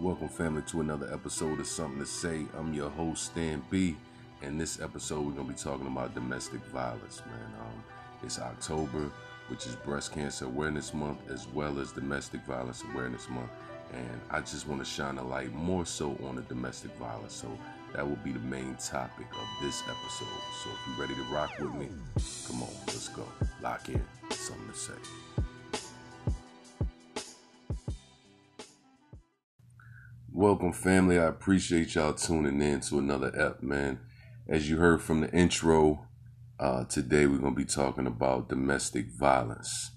Welcome, family, to another episode of Something to Say. I'm your host, Stan B. And this episode, we're going to be talking about domestic violence, man. Um, it's October, which is Breast Cancer Awareness Month, as well as Domestic Violence Awareness Month. And I just want to shine a light more so on the domestic violence. So that will be the main topic of this episode. So if you're ready to rock with me, come on, let's go. Lock in. Something to say. Welcome, family. I appreciate y'all tuning in to another ep, man. As you heard from the intro, uh, today we're going to be talking about domestic violence.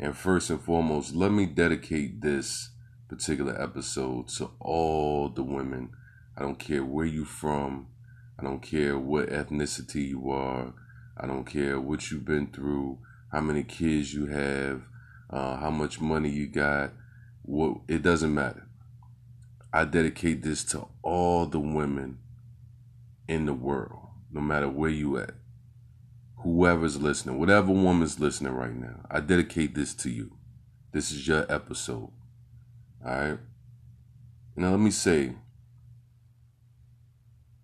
And first and foremost, let me dedicate this particular episode to all the women. I don't care where you from. I don't care what ethnicity you are. I don't care what you've been through, how many kids you have, uh, how much money you got. What it doesn't matter. I dedicate this to all the women in the world, no matter where you at. Whoever's listening, whatever woman's listening right now, I dedicate this to you. This is your episode. All right. Now, let me say,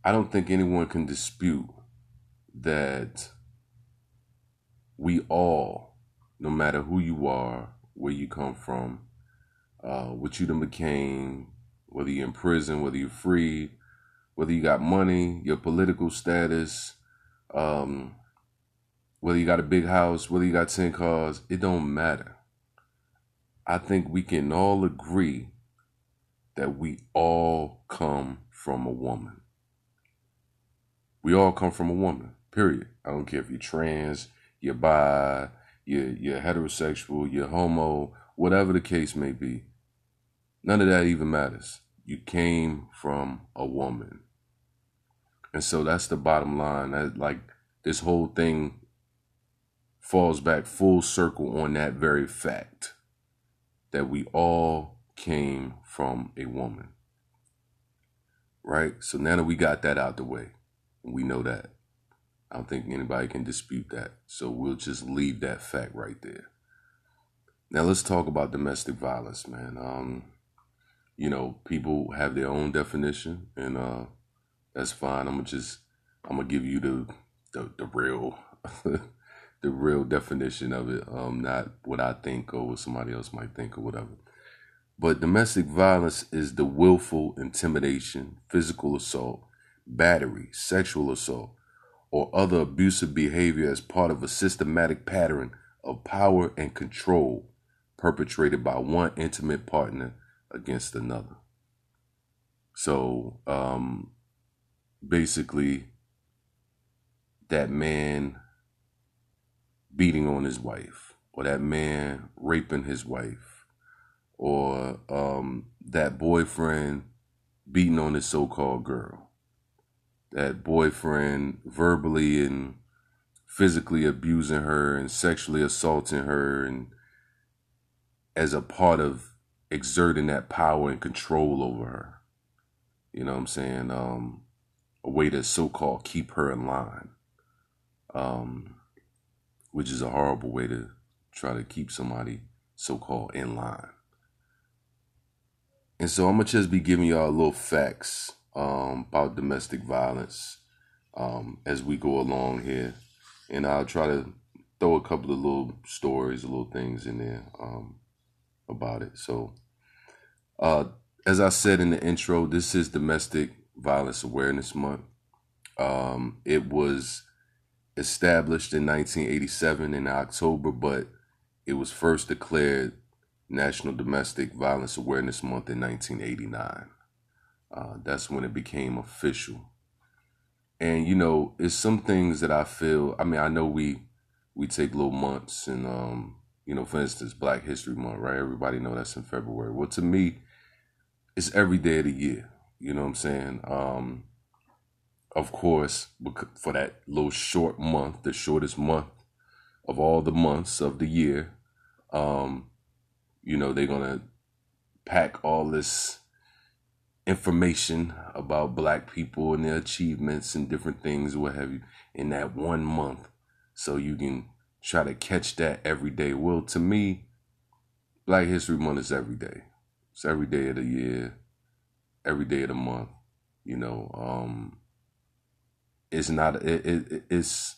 I don't think anyone can dispute that we all, no matter who you are, where you come from, uh, what you done became, whether you're in prison, whether you're free, whether you got money, your political status, um, whether you got a big house, whether you got 10 cars, it don't matter. I think we can all agree that we all come from a woman. We all come from a woman, period. I don't care if you're trans, you're bi, you're, you're heterosexual, you're homo, whatever the case may be. None of that even matters. You came from a woman. And so that's the bottom line. That like this whole thing falls back full circle on that very fact that we all came from a woman. Right? So now that we got that out the way, we know that. I don't think anybody can dispute that. So we'll just leave that fact right there. Now let's talk about domestic violence, man. Um, you know, people have their own definition, and uh, that's fine. I'm gonna just I'm gonna give you the the, the real the real definition of it, um, not what I think or what somebody else might think or whatever. But domestic violence is the willful intimidation, physical assault, battery, sexual assault, or other abusive behavior as part of a systematic pattern of power and control perpetrated by one intimate partner against another. So um, basically, that man beating on his wife, or that man raping his wife, or um, that boyfriend beating on his so called girl, that boyfriend verbally and physically abusing her and sexually assaulting her and as a part of exerting that power and control over her. You know what I'm saying? Um, a way to so called keep her in line. Um, which is a horrible way to try to keep somebody so called in line. And so I'm gonna just be giving y'all a little facts um, about domestic violence um, as we go along here, and I'll try to throw a couple of little stories, a little things in there um, about it. So uh, as I said in the intro, this is Domestic Violence Awareness Month. Um, it was established in 1987 in October, but it was first declared National Domestic Violence Awareness Month in 1989. Uh, that's when it became official. And you know, it's some things that I feel. I mean, I know we we take little months, and um, you know, for instance, Black History Month, right? Everybody know that's in February. Well, to me, it's every day of the year. You know what I'm saying? Um, of course, for that little short month, the shortest month of all the months of the year, um, you know, they're to pack all this information about black people and their achievements and different things, what have you, in that one month. So you can try to catch that every day. Well, to me, Black History Month is every day. It's every day of the year. every day of the month. You know, um, it's not it, it it's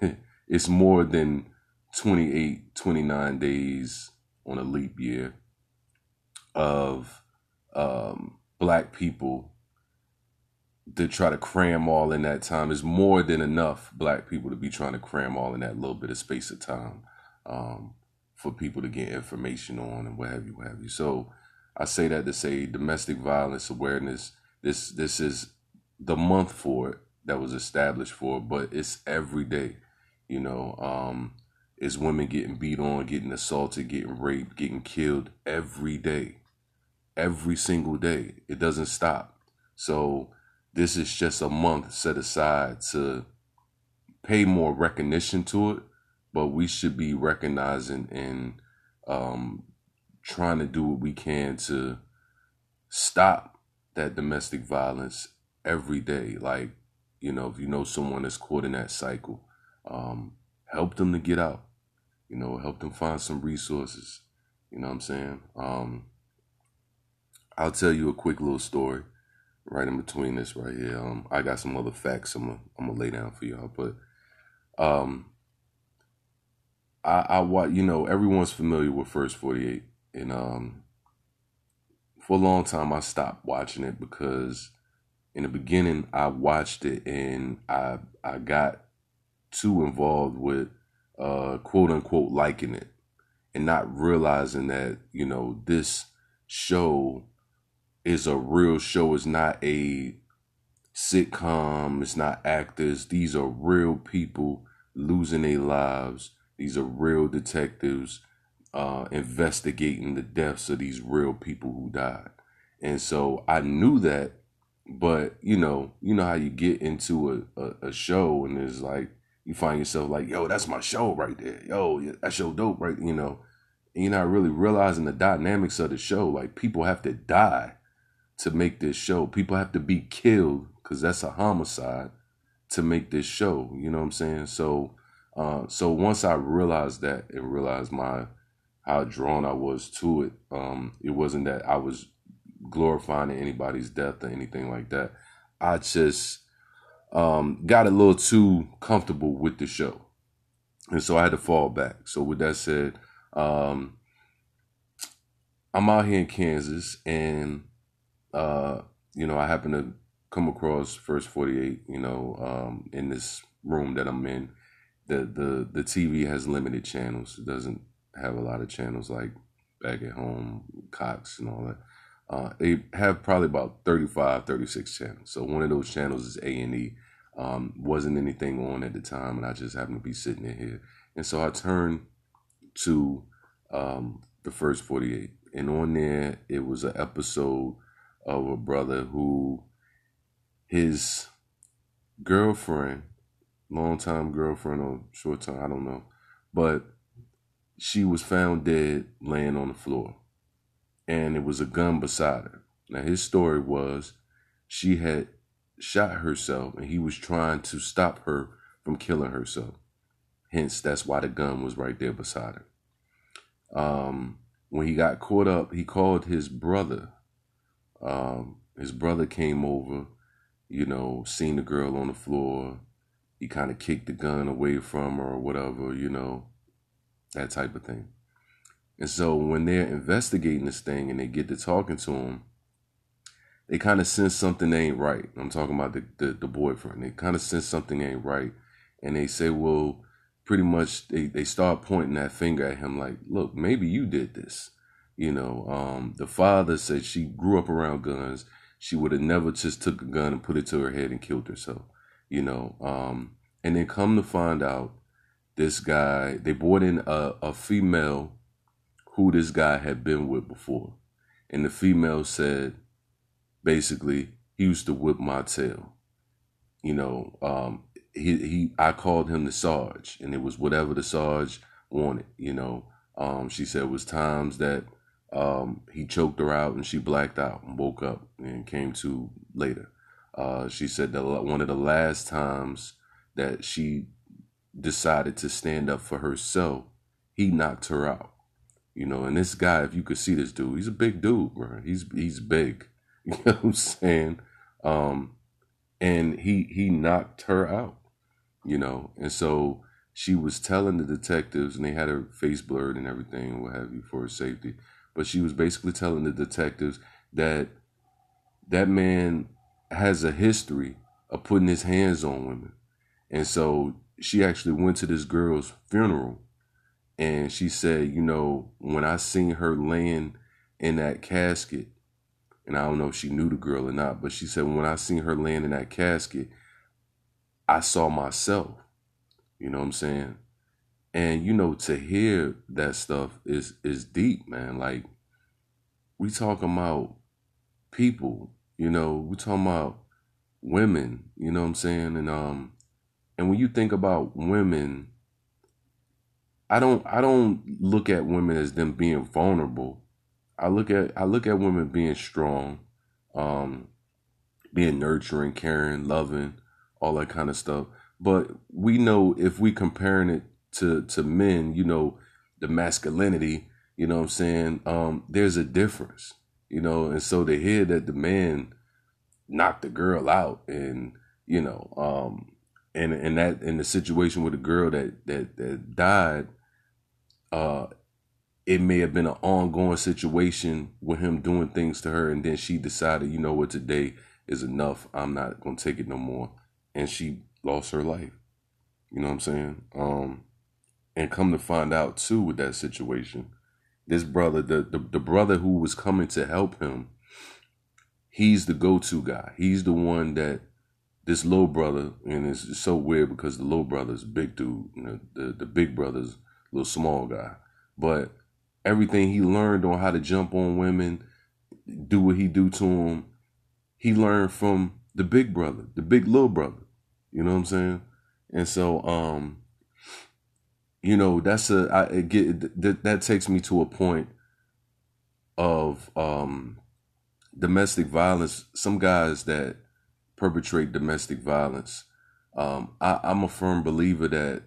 it's more than 28 29 days on a leap year of um, black people to try to cram all in that time is more than enough black people to be trying to cram all in that little bit of space of time um, for people to get information on and what have you, what have you. So I say that to say domestic violence awareness. This this is the month for it that was established for, but it's every day. You know, um, it's women getting beat on, getting assaulted, getting raped, getting killed every day, every single day. It doesn't stop. So this is just a month set aside to pay more recognition to it, but we should be recognizing and um, trying to do what we can to stop that domestic violence every day. Like, you know, if you know someone that's caught in that cycle, um, help them to get out. You know, help them find some resources. You know what I'm saying? Um, I'll tell you a quick little story right in between this right here. Um, I got some other facts I'm gonna, I'm gonna lay down for y'all, but um, I I you know everyone's familiar with First 48, and um, for a long time I stopped watching it because in the beginning I watched it and I I got too involved with uh quote unquote liking it and not realizing that you know this show is a real show it's not a sitcom it's not actors these are real people losing their lives these are real detectives uh, investigating the deaths of these real people who died and so i knew that but you know you know how you get into a, a, a show and it's like you find yourself like, yo, that's my show right there. Yo, that show dope, right? You know, and you're not really realizing the dynamics of the show. Like people have to die to make this show. People have to be killed because that's a homicide to make this show. You know what I'm saying? So, uh, so once I realized that and realized my how drawn I was to it, um, it wasn't that I was glorifying anybody's death or anything like that. I just um, got a little too comfortable with the show. And so I had to fall back. So with that said, um, I'm out here in Kansas and, uh, you know, I happen to come across First 48, you know, um, in this room that I'm in. The, the, the TV has limited channels. It doesn't have a lot of channels like back at home, Cox and all that. Uh, they have probably about 35, 36 channels. So one of those channels is A&E. Um, wasn't anything on at the time, and I just happened to be sitting in here. And so I turned to um, the first 48. And on there, it was an episode of a brother who his girlfriend, long time girlfriend or short time, I don't know, but she was found dead laying on the floor. And it was a gun beside her. Now, his story was she had shot herself and he was trying to stop her from killing herself. Hence, that's why the gun was right there beside her. Um, when he got caught up, he called his brother. Um, his brother came over, you know, seen the girl on the floor. He kind of kicked the gun away from her or whatever, you know, that type of thing. And so when they're investigating this thing and they get to talking to him, they kind of sense something ain't right. I'm talking about the, the, the boyfriend. They kind of sense something ain't right. And they say, well, pretty much they, they start pointing that finger at him like, look, maybe you did this. You know, um, the father said she grew up around guns. She would have never just took a gun and put it to her head and killed herself. You know, um, and then come to find out this guy, they brought in a, a female who this guy had been with before. And the female said, basically he used to whip my tail. You know, um, he he I called him the Sarge, and it was whatever the Sarge wanted. You know, um, she said it was times that um, he choked her out and she blacked out and woke up and came to later. Uh, she said that one of the last times that she decided to stand up for herself, he knocked her out. You know, and this guy, if you could see this dude, he's a big dude, bro. He's he's big You know what I'm saying? Um, and he he knocked her out. You know, and so she was telling the detectives, and they had her face blurred and everything, what have you, for her safety. But she was basically telling the detectives that that man has a history of putting his hands on women. And so she actually went to this girl's funeral and she said, you know, when I seen her laying in that casket, and I don't know if she knew the girl or not, but she said when I seen her laying in that casket, I saw myself. You know what I'm saying? And you know, to hear that stuff is is deep, man. Like we talking about people, you know, we talking about women, you know what I'm saying? And um and when you think about women, I don't I don't look at women as them being vulnerable. I look at I look at women being strong, um, being nurturing, caring, loving, all that kind of stuff. But we know if we comparing it to to men, you know, the masculinity, you know what I'm saying? Um, there's a difference, you know, and so to hear that the man knocked the girl out and, you know, um, and and that in the situation with the girl that that that died, uh, it may have been an ongoing situation with him doing things to her, and then she decided, you know what, today is enough. I'm not gonna take it no more, and she lost her life. You know what I'm saying? Um, and come to find out too with that situation, this brother, the, the the brother who was coming to help him, he's the go-to guy. He's the one that this little brother, and it's so weird because the little brother's big dude, you know, the the big brother's little small guy, but everything he learned on how to jump on women, do what he do to them, he learned from the big brother, the big little brother. You know what I'm saying? And so, um, you know, that's a I get that that takes me to a point of um domestic violence. Some guys that perpetrate domestic violence, um, I, I'm a firm believer that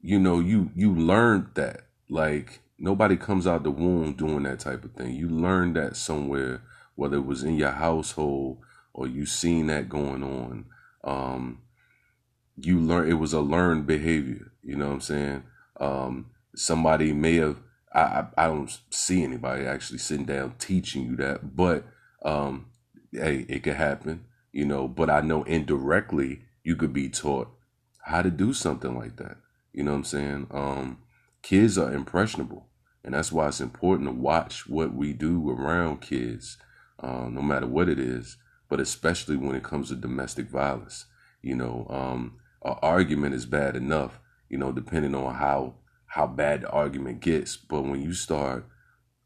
you know you you learned that like nobody comes out the womb doing that type of thing. You learned that somewhere, whether it was in your household or you seen that going on. Um, you learn it was a learned behavior. You know what I'm saying? Um, somebody may have. I, I, I don't see anybody actually sitting down teaching you that, but um, hey, it could happen. You know, but I know indirectly you could be taught how to do something like that. You know what I'm saying? Um, kids are impressionable, and that's why it's important to watch what we do around kids, uh, no matter what it is, but especially when it comes to domestic violence. You know, um, an argument is bad enough, you know, depending on how how bad the argument gets. But when you start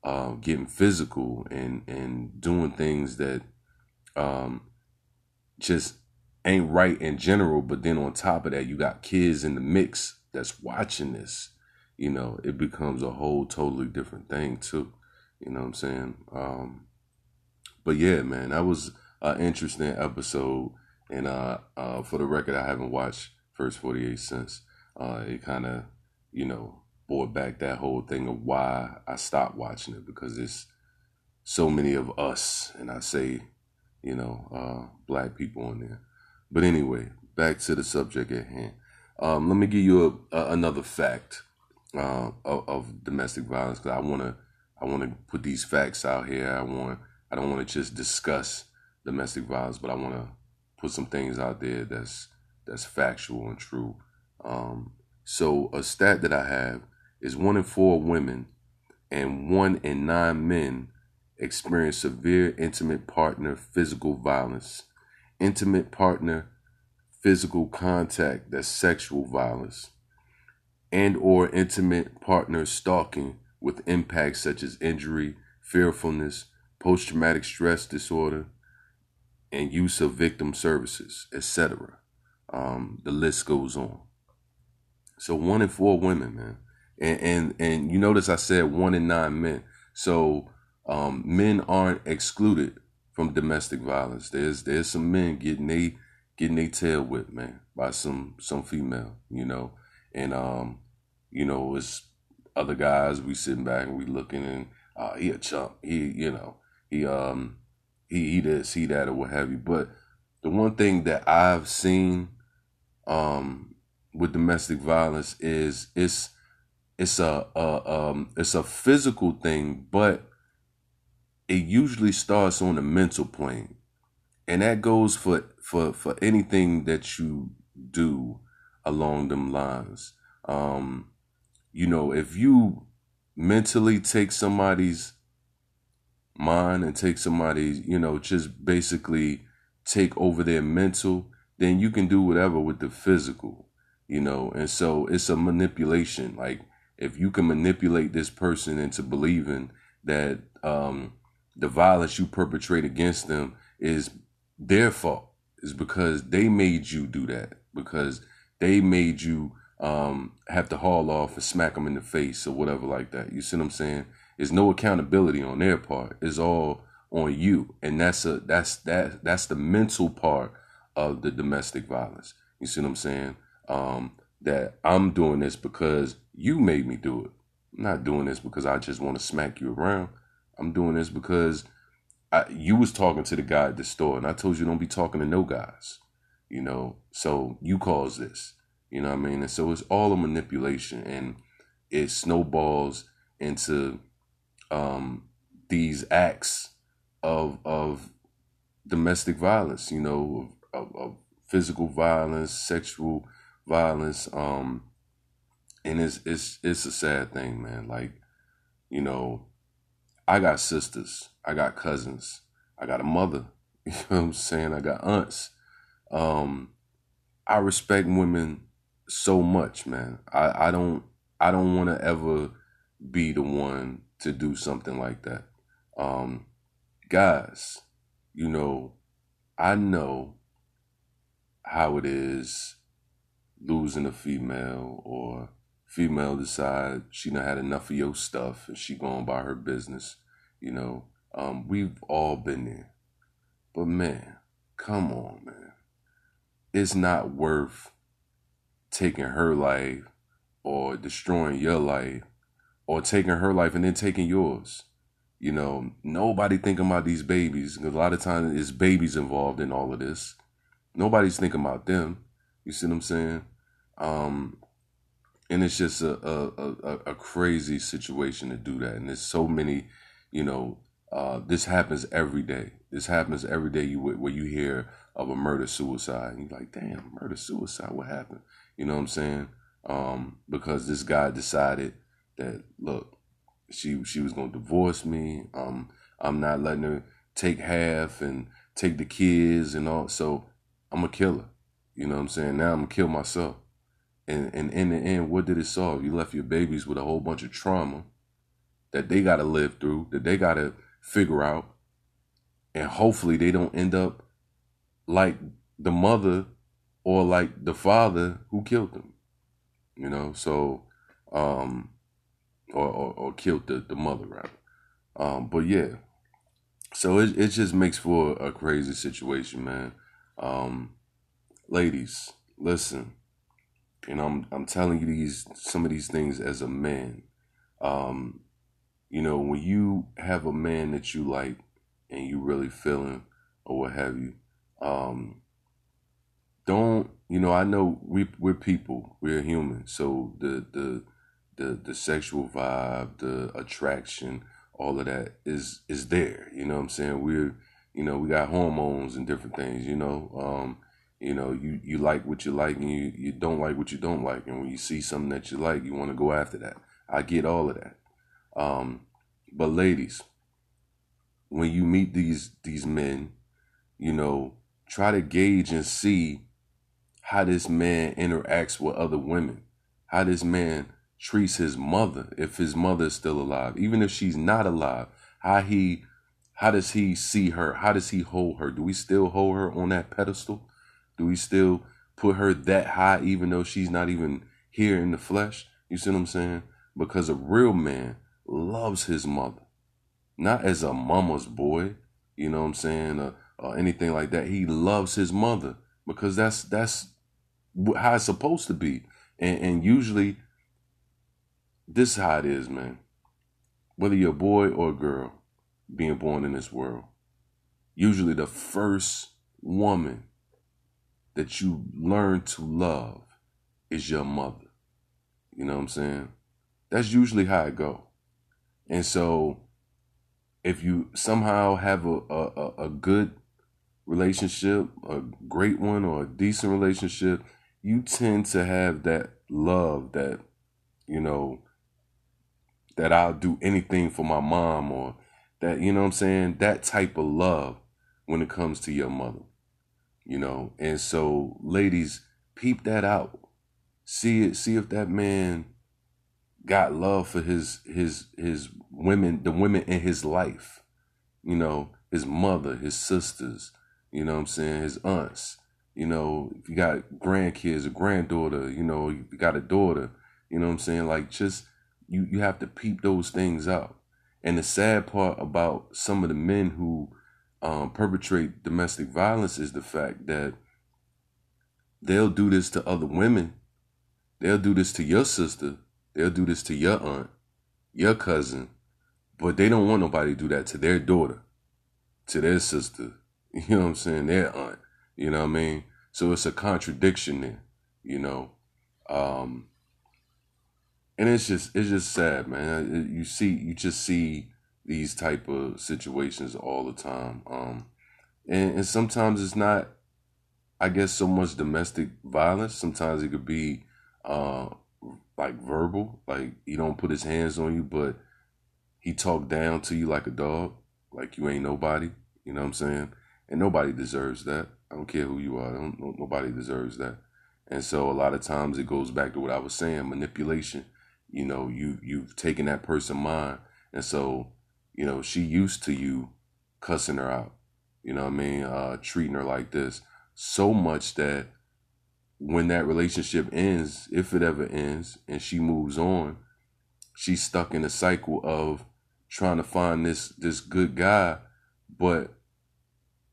uh, getting physical and and doing things that um, just ain't right in general, but then on top of that, you got kids in the mix that's watching this, you know, it becomes a whole totally different thing too. You know what I'm saying? Um, but yeah, man, that was an interesting episode. And uh, uh, for the record, I haven't watched First 48 since. Uh, it kind of, you know, brought back that whole thing of why I stopped watching it because it's so many of us, and I say, you know, uh, black people on there. But anyway, back to the subject at hand. Um, let me give you a, a, another fact uh, of, of, domestic violence because I want to I want to put these facts out here. I want I don't want to just discuss domestic violence, but I want to put some things out there that's that's factual and true. Um, so a stat that I have is one in four women and one in nine men experience severe intimate partner physical violence. Intimate partner physical contact that's sexual violence and or intimate partner stalking with impacts such as injury, fearfulness, post-traumatic stress disorder, and use of victim services, etc. Um, the list goes on. So one in four women, man, and and and you notice I said one in nine men. So um, men aren't excluded from domestic violence. There's there's some men getting they getting their tail whipped, man, by some some female, you know, and um, you know, it's other guys we sitting back and we looking and uh, he a chump, he you know, he um he he this, he that, or what have you. But the one thing that I've seen um, with domestic violence is it's it's a, a um, it's a physical thing, but it usually starts on the mental plane, and that goes for for for anything that you do along them lines. Um, you know, if you mentally take somebody's mind and take somebody's, you know, just basically take over their mental, then you can do whatever with the physical, you know. And so it's a manipulation. Like if you can manipulate this person into believing that um, the violence you perpetrate against them is their fault, is because they made you do that, because they made you um, have to haul off and smack them in the face or whatever like that. You see what I'm saying? There's no accountability on their part. It's all on you, and that's a that's that that's the mental part of the domestic violence. You see what I'm saying? Um, that I'm doing this because you made me do it. I'm not doing this because I just want to smack you around. I'm doing this because I, you was talking to the guy at the store, and I told you don't be talking to no guys. You know, so you cause this. You know what I mean? And so it's all a manipulation, and it snowballs into um, these acts of of domestic violence. You know, of, of physical violence, sexual violence. Um, and it's it's it's a sad thing, man. Like, you know, I got sisters, I got cousins, I got a mother. You know what I'm saying? I got aunts. Um, I respect women so much, man. I, I don't I don't want to ever be the one to do something like that. Um, guys, you know, I know how it is losing a female or female decide she not had enough of your stuff and she going by her business. You know, um, we've all been there. But man, come on, man. It's not worth taking her life or destroying your life or taking her life and then taking yours. You know, nobody thinking about these babies a lot of times it's babies involved in all of this. Nobody's thinking about them. You see what I'm saying? Um, and it's just a, a, a, a crazy situation to do that. And there's so many, you know, uh, this happens every day. This happens every day you where you hear of a murder suicide. And you're like, damn, murder suicide, what happened? You know what I'm saying? Um, because this guy decided that look, she she was gonna divorce me. Um, I'm not letting her take half and take the kids and all. So I'm a killer. You know what I'm saying? Now I'm gonna kill myself. And and in the end, what did it solve? You left your babies with a whole bunch of trauma that they gotta live through, that they gotta figure out. And hopefully they don't end up like the mother or like the father who killed them. You know, so um or or, or killed the, the mother rather. Um, but yeah. So it it just makes for a crazy situation, man. Um, ladies, listen. and I'm I'm telling you these some of these things as a man. Um, you know, when you have a man that you like and you really feeling or what have you, um, don't you know? I know we we're people, we're human, so the the the the sexual vibe, the attraction, all of that is is there. You know what I'm saying? We're you know we got hormones and different things. You know, um, you know you you like what you like and you you don't like what you don't like, and when you see something that you like, you want to go after that. I get all of that. Um, but ladies, when you meet these these men, you know, try to gauge and see how this man interacts with other women, how this man treats his mother if his mother is still alive, even if she's not alive. How he, how does he see her? How does he hold her? Do we still hold her on that pedestal? Do we still put her that high, even though she's not even here in the flesh? You see what I'm saying? Because a real man loves his mother, not as a mama's boy. You know what I'm saying? Or, or anything like that. He loves his mother because that's that's how it's supposed to be. And, and usually this is how it is, man. Whether you're a boy or a girl being born in this world, usually the first woman that you learn to love is your mother. You know what I'm saying? That's usually how it go. And so if you somehow have a, a, a good relationship, a great one or a decent relationship, you tend to have that love that, you know, that I'll do anything for my mom or that, you know what I'm saying? That type of love when it comes to your mother, you know? And so, ladies, peep that out. See it, see if that man got love for his his his women, the women in his life. You know, his mother, his sisters, you know what I'm saying, his aunts. You know, if you got grandkids, a granddaughter, you know, you got a daughter, you know what I'm saying? Like just you you have to peep those things out. And the sad part about some of the men who um, perpetrate domestic violence is the fact that they'll do this to other women. They'll do this to your sister. They'll do this to your aunt, your cousin, but they don't want nobody to do that to their daughter, to their sister. You know what I'm saying? Their aunt. You know what I mean? So it's a contradiction there. You know. Um, and it's just it's just sad, man. You see, you just see these type of situations all the time. Um, and, and sometimes it's not, I guess, so much domestic violence. Sometimes it could be uh, like verbal, like he don't put his hands on you, but he talk down to you like a dog, like you ain't nobody. You know what I'm saying? And nobody deserves that. I don't care who you are. nobody deserves that. And so a lot of times it goes back to what I was saying, manipulation you know you you've taken that person mind. And so you know she used to you cussing her out you know what i mean uh treating her like this so much that when that relationship ends if it ever ends and she moves on she's stuck in a cycle of trying to find this this good guy. But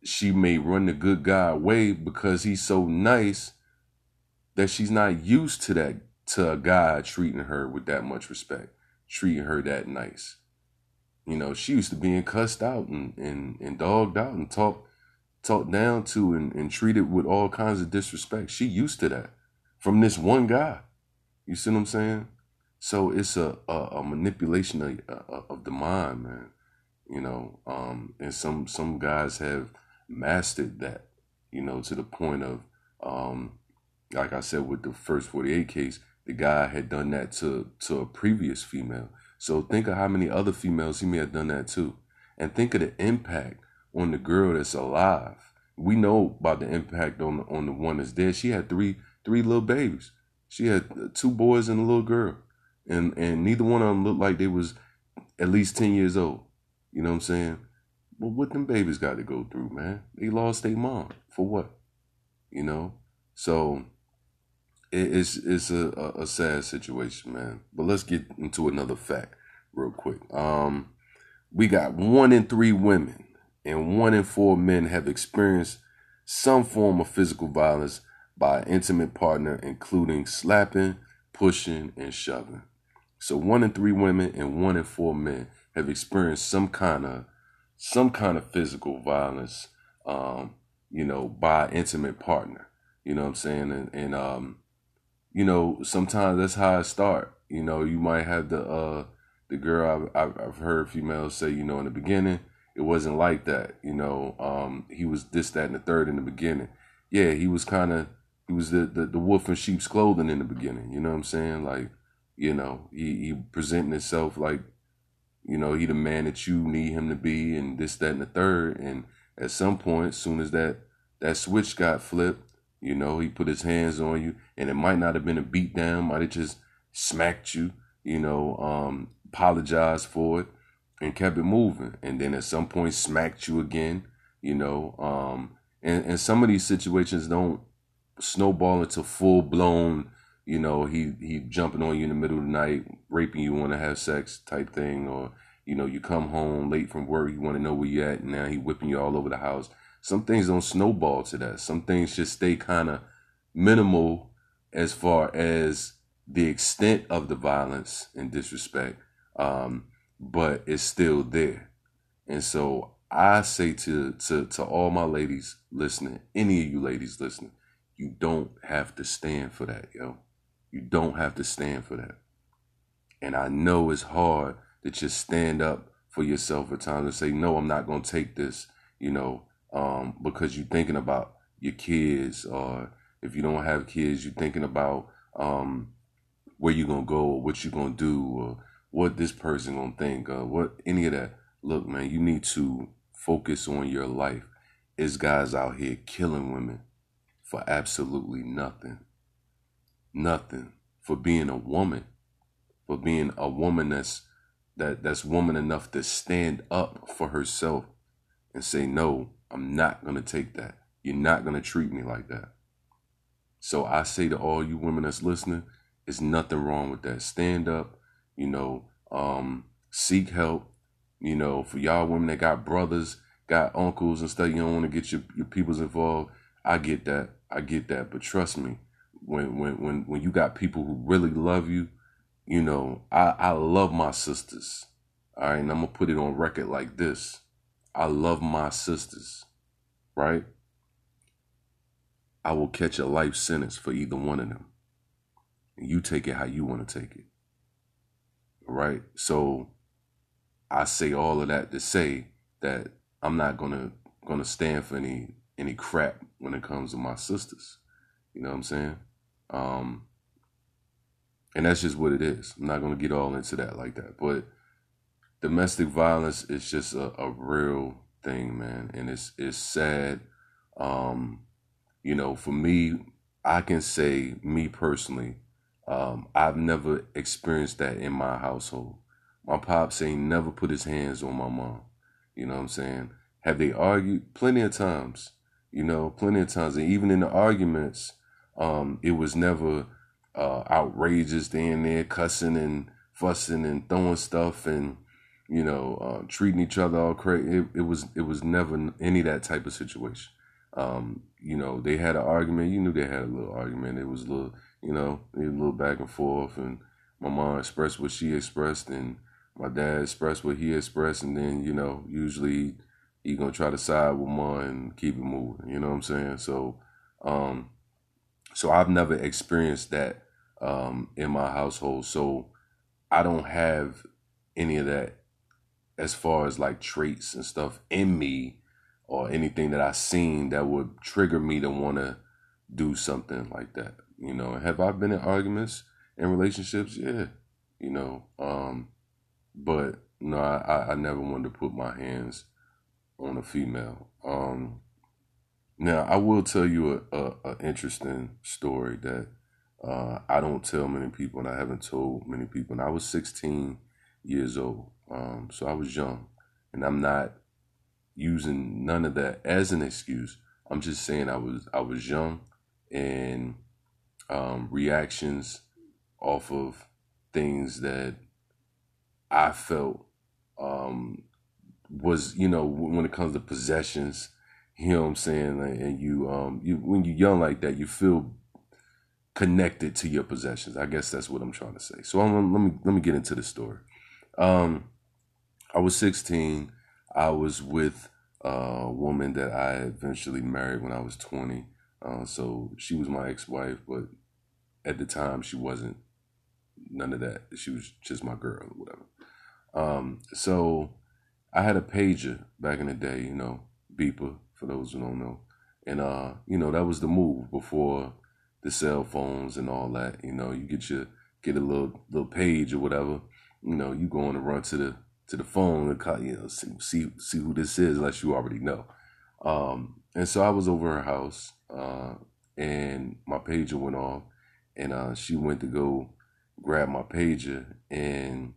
she may run the good guy away because he's so nice that she's not used to that to a guy treating her with that much respect, treating her that nice. You know, she used to being cussed out and, and, and dogged out and talked talked down to and, and treated with all kinds of disrespect. She used to that from this one guy. You see what I'm saying? So it's a, a, a manipulation of, of the mind, man. You know, um, and some some guys have mastered that, you know, to the point of, um, like I said with the first 48 case, the guy had done that to to a previous female. So think of how many other females he may have done that to, and think of the impact on the girl that's alive. We know about the impact on the, on the one that's dead. She had three three little babies. She had two boys and a little girl, and and neither one of them looked like they was at least ten years old. You know what I'm saying? Well, what them babies got to go through, man? They lost their mom for what? You know. So it's it's a, a sad situation, man. But let's get into another fact real quick. Um, we got one in three women and one in four men have experienced some form of physical violence by an intimate partner, including slapping, pushing, and shoving. So one in three women and one in four men have experienced some kind of some kind of physical violence, um, you know, by intimate partner. You know what I'm saying? And, and um, you know, sometimes that's how I start. You know, you might have the uh the girl I've I've heard females say, you know, in the beginning it wasn't like that. You know, um, he was this, that, and the third in the beginning. Yeah, he was kind of he was the, the the wolf in sheep's clothing in the beginning. You know what I'm saying? Like, you know, he he presenting himself like, you know, he the man that you need him to be, and this, that, and the third. And at some point, as soon as that that switch got flipped, you know, he put his hands on you, and it might not have been a beat down, might have just smacked you, you know, um, apologized for it and kept it moving. And then at some point smacked you again, you know. Um, and, and some of these situations don't snowball into full blown, you know, he he jumping on you in the middle of the night, raping you, want to have sex type thing, or you know, you come home late from work, you want to know where you at, and now he whipping you all over the house some things don't snowball to that. Some things just stay kind of minimal as far as the extent of the violence and disrespect, um, but it's still there. And so I say to to to all my ladies listening, any of you ladies listening, you don't have to stand for that, yo. You don't have to stand for that. And I know it's hard to just stand up for yourself at times and say, no, I'm not gonna take this, you know, um, because you're thinking about your kids or if you don't have kids, you're thinking about um, where you're gonna go or what you're gonna do or what this person gonna think or what any of that. Look, man, you need to focus on your life. Is guys out here killing women for absolutely nothing. Nothing. For being a woman. For being a woman that's that that's woman enough to stand up for herself and say, no, I'm not gonna take that. You're not gonna treat me like that. So I say to all you women that's listening, there's nothing wrong with that. Stand up, you know, um, seek help. You know, for y'all women that got brothers, got uncles and stuff, you don't want to get your, your peoples involved. I get that. I get that. But trust me, when when when when you got people who really love you, you know, I, I love my sisters. All right, and I'm gonna put it on record like this. I love my sisters, right? I will catch a life sentence for either one of them. And you take it how you want to take it. Right? So I say all of that to say that I'm not gonna gonna stand for any any crap when it comes to my sisters. You know what I'm saying? Um and that's just what it is. I'm not gonna get all into that like that. But domestic violence is just a, a real thing, man. And it's it's sad. Um you know, for me, I can say, me personally, um, I've never experienced that in my household. My pops ain't never put his hands on my mom. You know what I'm saying? Have they argued? Plenty of times. You know, plenty of times. And even in the arguments, um, it was never uh, outrageous. They in there cussing and fussing and throwing stuff and, you know, uh, treating each other all crazy. It, it was it was never any that type of situation. Um, you know, they had an argument. You knew they had a little argument. It was a little, you know, a little back and forth. And my mom expressed what she expressed, and my dad expressed what he expressed. And then, you know, usually he gonna try to side with mom and keep it moving. You know what I'm saying? So, um, so I've never experienced that um, in my household. So I don't have any of that as far as like traits and stuff in me or anything that I seen that would trigger me to want to do something like that. You know, have I been in arguments in relationships? Yeah, you know, um, but no, I, I never wanted to put my hands on a female. Um, now I will tell you a, a, interesting story that uh, I don't tell many people, and I haven't told many people. And I was 16 years old, um, so I was young, and I'm not using none of that as an excuse. I'm just saying I was I was young and um, reactions off of things that I felt um, was you know when it comes to possessions, you know what I'm saying, and you um you when you're young like that, you feel connected to your possessions. I guess that's what I'm trying to say. So I'm, let me let me get into the story. Um, I was 16 I was with a woman that I eventually married when I was 20. Uh, so she was my ex-wife, but at the time she wasn't none of that. She was just my girl or whatever. Um, so I had a pager back in the day, you know, beeper for those who don't know. And uh, you know, that was the move before the cell phones and all that. You know, you get your get a little little page or whatever. You know, you going to run to the to the phone and call, you know, see, see, see who this is, unless you already know. Um, and so I was over her house, uh, and my pager went off, and uh, she went to go grab my pager, and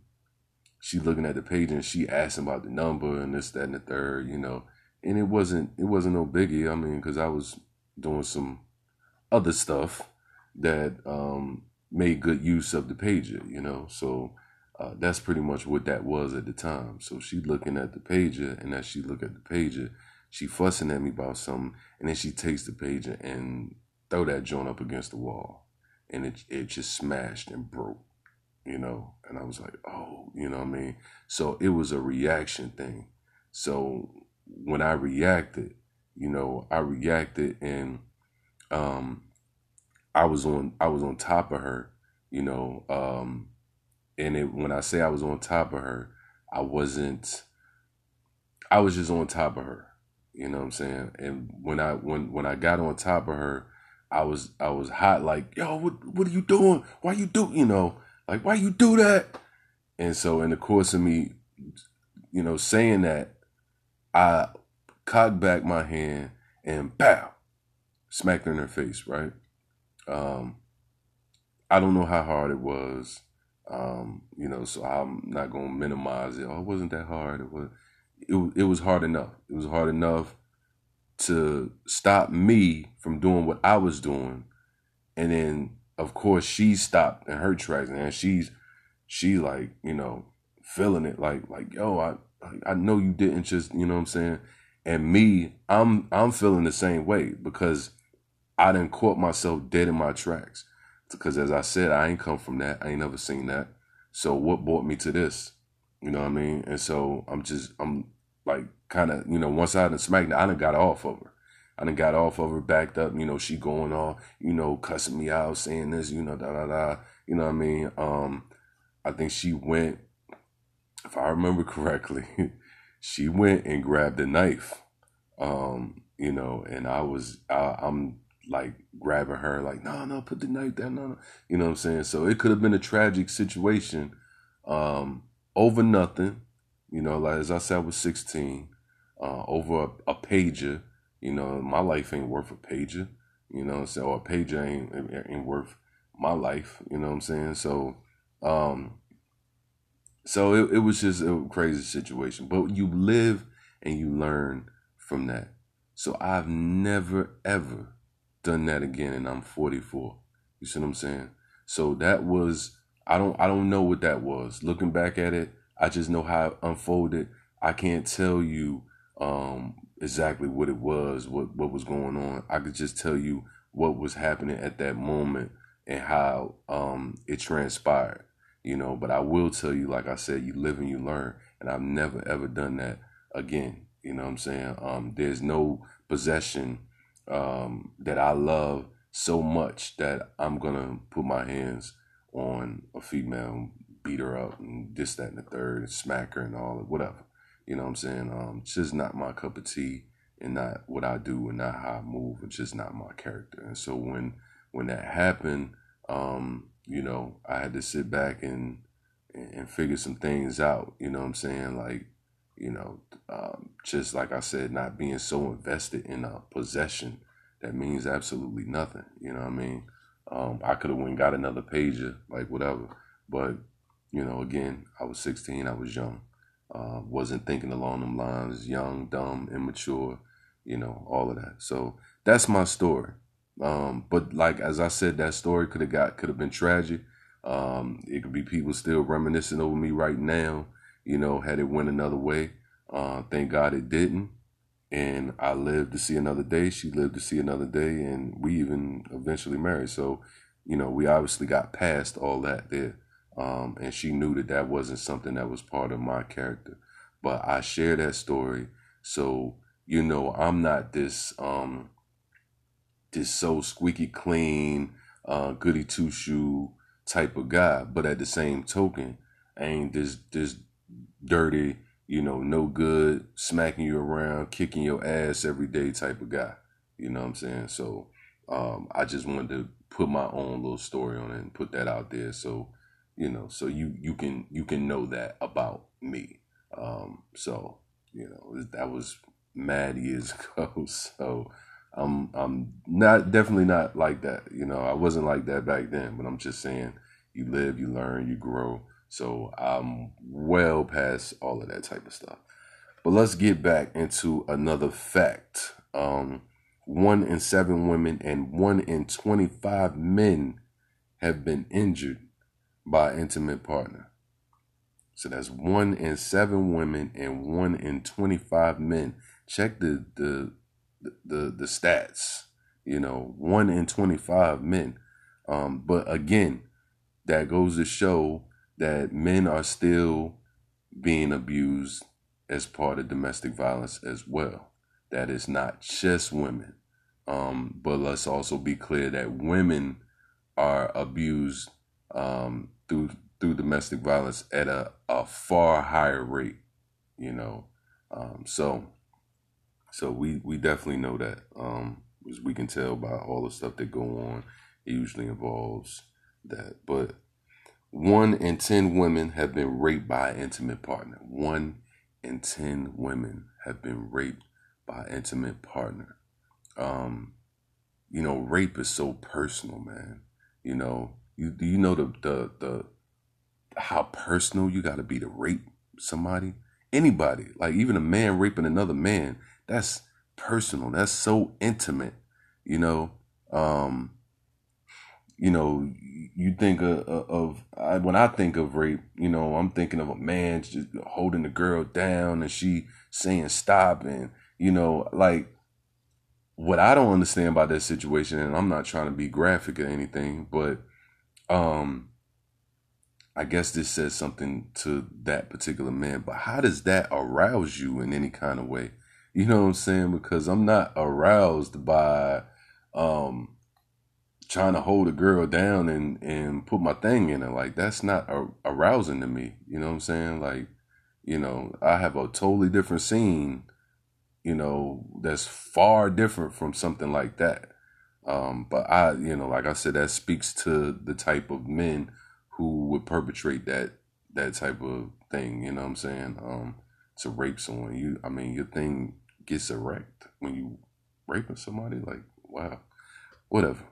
she looking at the pager, and she asked about the number and this, that, and the third, you know, and it wasn't, it wasn't no biggie. I mean, because I was doing some other stuff that um, made good use of the pager, you know, so uh, that's pretty much what that was at the time. So she looking at the pager, and as she look at the pager, she fussing at me about something, and then she takes the pager and throw that joint up against the wall, and it it just smashed and broke, you know. And I was like, oh, you know what I mean. So it was a reaction thing. So when I reacted, you know, I reacted and um I was on I was on top of her, you know, um and it when I say I was on top of her, I wasn't I was just on top of her. You know what I'm saying? And when I when when I got on top of her, I was I was hot like, yo, what what are you doing? Why you do you know, like why you do that? And so in the course of me, you know, saying that, I cocked back my hand and pow, smacked her in her face, right? Um, I don't know how hard it was. Um, you know, so I'm not gonna minimize it. Oh, it wasn't that hard. It was it, it was hard enough. It was hard enough to stop me from doing what I was doing. And then of course she stopped in her tracks and she's she like, you know, feeling it like like, yo, I I know you didn't just, you know what I'm saying? And me, I'm I'm feeling the same way because I didn't caught myself dead in my tracks. Because as I said, I ain't come from that. I ain't never seen that. So what brought me to this? You know what I mean? And so I'm just I'm like kind of, you know, once I done smacked I done got off of her. I done got off of her, backed up, you know, she going off, you know, cussing me out, saying this, you know, da da da. You know what I mean? Um, I think she went, if I remember correctly, she went and grabbed a knife. Um, you know, and I was I, I'm like grabbing her, like, no, no, put the knife down, no, no. You know what I'm saying? So it could have been a tragic situation, um, over nothing. You know, like as I said, I was 16, uh, over a, a, pager. You know, my life ain't worth a pager. You know, so or a pager ain't ain't worth my life. You know what I'm saying? So, um, so it, it was just a crazy situation. But you live and you learn from that. So I've never ever done that again, and I'm 44. You see what I'm saying? So that was I don't I don't know what that was. Looking back at it, I just know how it unfolded. I can't tell you um, exactly what it was, what what was going on. I could just tell you what was happening at that moment and how um, it transpired. You know, but I will tell you, like I said, you live and you learn, and I've never ever done that again. You know what I'm saying? Um, there's no possession um, that I love so much that I'm gonna put my hands on a female beat her up and this, that, and the third, and smack her and all of whatever. You know what I'm saying? Um, it's just not my cup of tea and not what I do and not how I move. It's just not my character. And so when when that happened, um, you know, I had to sit back and and figure some things out. You know what I'm saying? Like, you know, um, just like I said, not being so invested in a possession that means absolutely nothing. You know what I mean? Um, I could have went got another pager, like whatever. But you know, again, I was 16, I was young. Uh, wasn't thinking along them lines, young, dumb, immature, you know, all of that. So that's my story. Um, but like as I said, that story could have got could have been tragic. Um, it could be people still reminiscing over me right now, you know, had it went another way. Uh, thank God it didn't. And I lived to see another day. She lived to see another day, and we even eventually married. So, you know, we obviously got past all that there. Um, and she knew that that wasn't something that was part of my character. But I share that story. So, you know, I'm not this, um, this so squeaky clean, uh, goody two shoe type of guy. But at the same token, I ain't this, this dirty, you know, no good, smacking you around, kicking your ass every day type of guy. You know what I'm saying? So, um, I just wanted to put my own little story on it and put that out there. So, you know so you you can you can know that about me um so you know that was mad years ago so i'm i'm not definitely not like that you know i wasn't like that back then but i'm just saying you live you learn you grow so i'm well past all of that type of stuff but let's get back into another fact um one in seven women and one in 25 men have been injured by intimate partner. So that's one in seven women and one in 25 men. Check the, the, the, the stats, you know, one in 25 men. Um, but again, that goes to show that men are still being abused as part of domestic violence as well. That is not just women. Um, but let's also be clear that women are abused um, through through domestic violence at a, a far higher rate, you know. Um, so so we we definitely know that. Um, as we can tell by all the stuff that go on, it usually involves that. But one in ten women have been raped by an intimate partner. One in ten women have been raped by an intimate partner. Um, you know, rape is so personal, man. You know, you do you know the the the how personal you got to be to rape somebody, anybody, like even a man raping another man. That's personal. That's so intimate. You know, um, you know, you think of, of, of when I think of rape, you know, I'm thinking of a man just holding the girl down and she saying stop and you know, like what I don't understand about that situation, and I'm not trying to be graphic or anything, but um, I guess this says something to that particular man. But how does that arouse you in any kind of way? You know what I'm saying? Because I'm not aroused by um trying to hold a girl down and and put my thing in her. Like that's not arousing to me. You know what I'm saying? Like, you know, I have a totally different scene you know, that's far different from something like that. Um, but I, you know, like I said, that speaks to the type of men who would perpetrate that that type of thing. You know what I'm saying? Um, to rape someone, you, I mean, your thing gets erect when you raping somebody. Like, wow, whatever.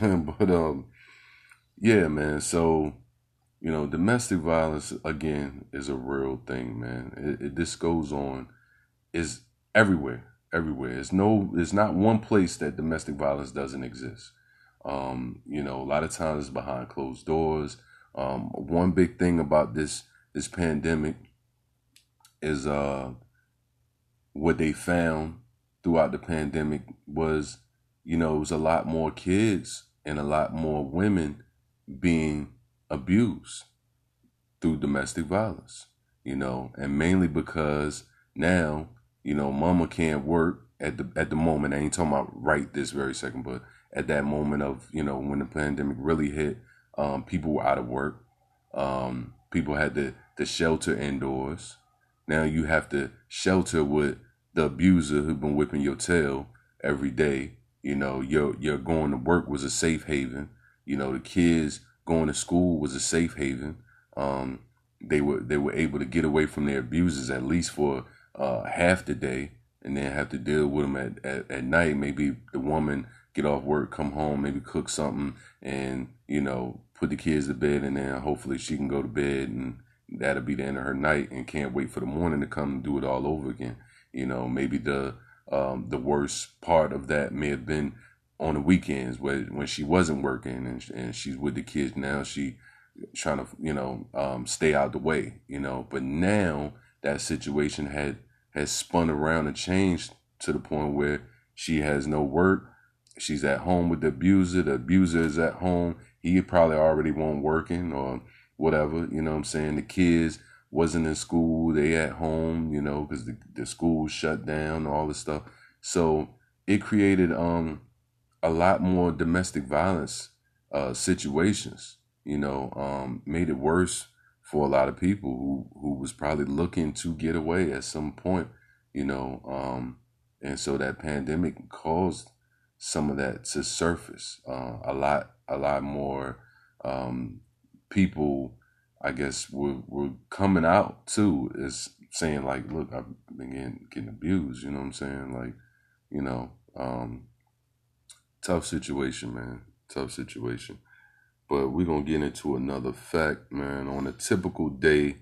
but um, yeah, man. So you know, domestic violence again is a real thing, man. It, it this goes on. Is everywhere, everywhere. It's no, it's not one place that domestic violence doesn't exist. Um, you know, a lot of times it's behind closed doors. Um, one big thing about this this pandemic is uh, what they found throughout the pandemic was, you know, it was a lot more kids and a lot more women being abused through domestic violence, you know, and mainly because now you know, mama can't work at the at the moment. I ain't talking about right this very second, but at that moment of you know when the pandemic really hit, um, people were out of work. Um, people had to to shelter indoors. Now you have to shelter with the abuser who been whipping your tail every day. You know, your your going to work was a safe haven. You know, the kids going to school was a safe haven. Um, they were they were able to get away from their abusers at least for uh, half the day and then have to deal with them at, at, at night. Maybe the woman get off work, come home, maybe cook something and, you know, put the kids to bed and then hopefully she can go to bed and that'll be the end of her night and can't wait for the morning to come and do it all over again. You know, maybe the um, the worst part of that may have been on the weekends where when she wasn't working and, and she's with the kids now she trying to you know um, stay out the way you know but now that situation had has spun around and changed to the point where she has no work. She's at home with the abuser. The abuser is at home. He probably already won't working or whatever. You know what I'm saying? The kids wasn't in school. They at home, you know, because the, the school shut down, all this stuff. So it created um a lot more domestic violence uh situations, you know, um, made it worse for a lot of people who who was probably looking to get away at some point, you know. Um, and so that pandemic caused some of that to surface. Uh, a lot, a lot more um, people, I guess, we're, we're coming out too, is saying like, "Look, I've been getting, getting abused." You know what I'm saying? Like, you know, um, tough situation, man. Tough situation. But we're to get into another fact, man. On a typical day,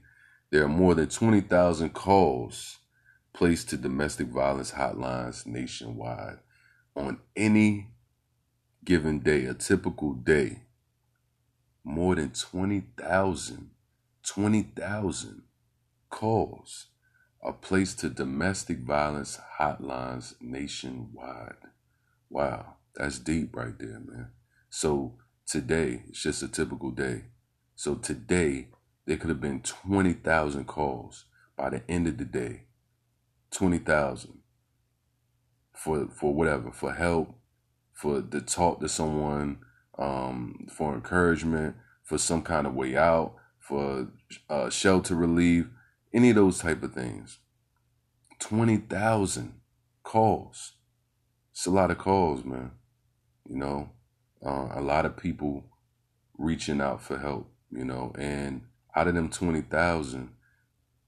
there are more than 20,000 calls placed to domestic violence hotlines nationwide. On any given day, a typical day, more than 20,000, 20,000 calls are placed to domestic violence hotlines nationwide. Wow, that's deep right there, man. So Today, it's just a typical day. So today, there could have been 20,000 calls by the end of the day twenty thousand for for whatever for help, for to talk to someone, um, for encouragement, for some kind of way out, for uh, shelter relief, any of those type of things. Twenty thousand calls. It's a lot of calls, man. You know, uh, a lot of people reaching out for help. You know, and out of them twenty thousand,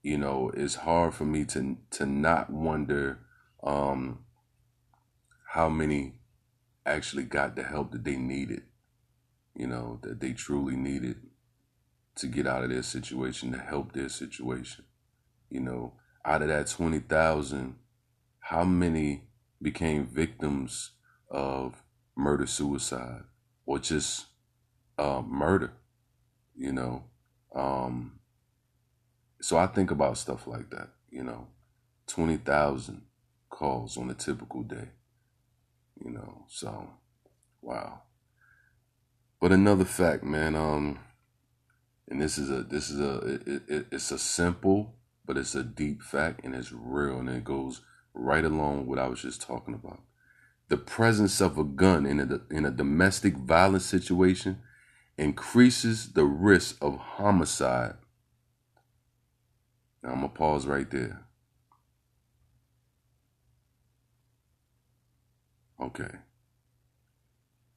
you know, it's hard for me to to not wonder um, how many actually got the help that they needed. You know, that they truly needed to get out of their situation, to help their situation. You know, out of that twenty thousand, how many became victims of murder suicide or just uh, murder? You know, um, so I think about stuff like that, you know, 20,000 calls on a typical day, you know, so wow. But another fact, man, um, and this is a, this is a, it, it, it's a simple, but it's a deep fact and it's real and it goes right along with what I was just talking about. The presence of a gun in a, in a domestic violence situation increases the risk of homicide now I'm to pause right there. Okay.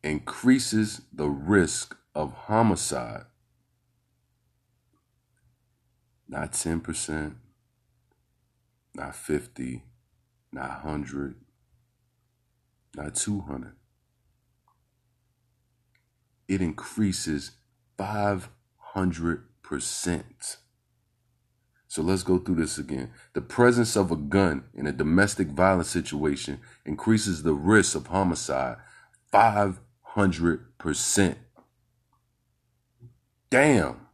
Increases the risk of homicide. Not 10%, not 50, not 100, not 200. It increases 500%. So let's go through this again. The presence of a gun in a domestic violence situation increases the risk of homicide 500%. Damn.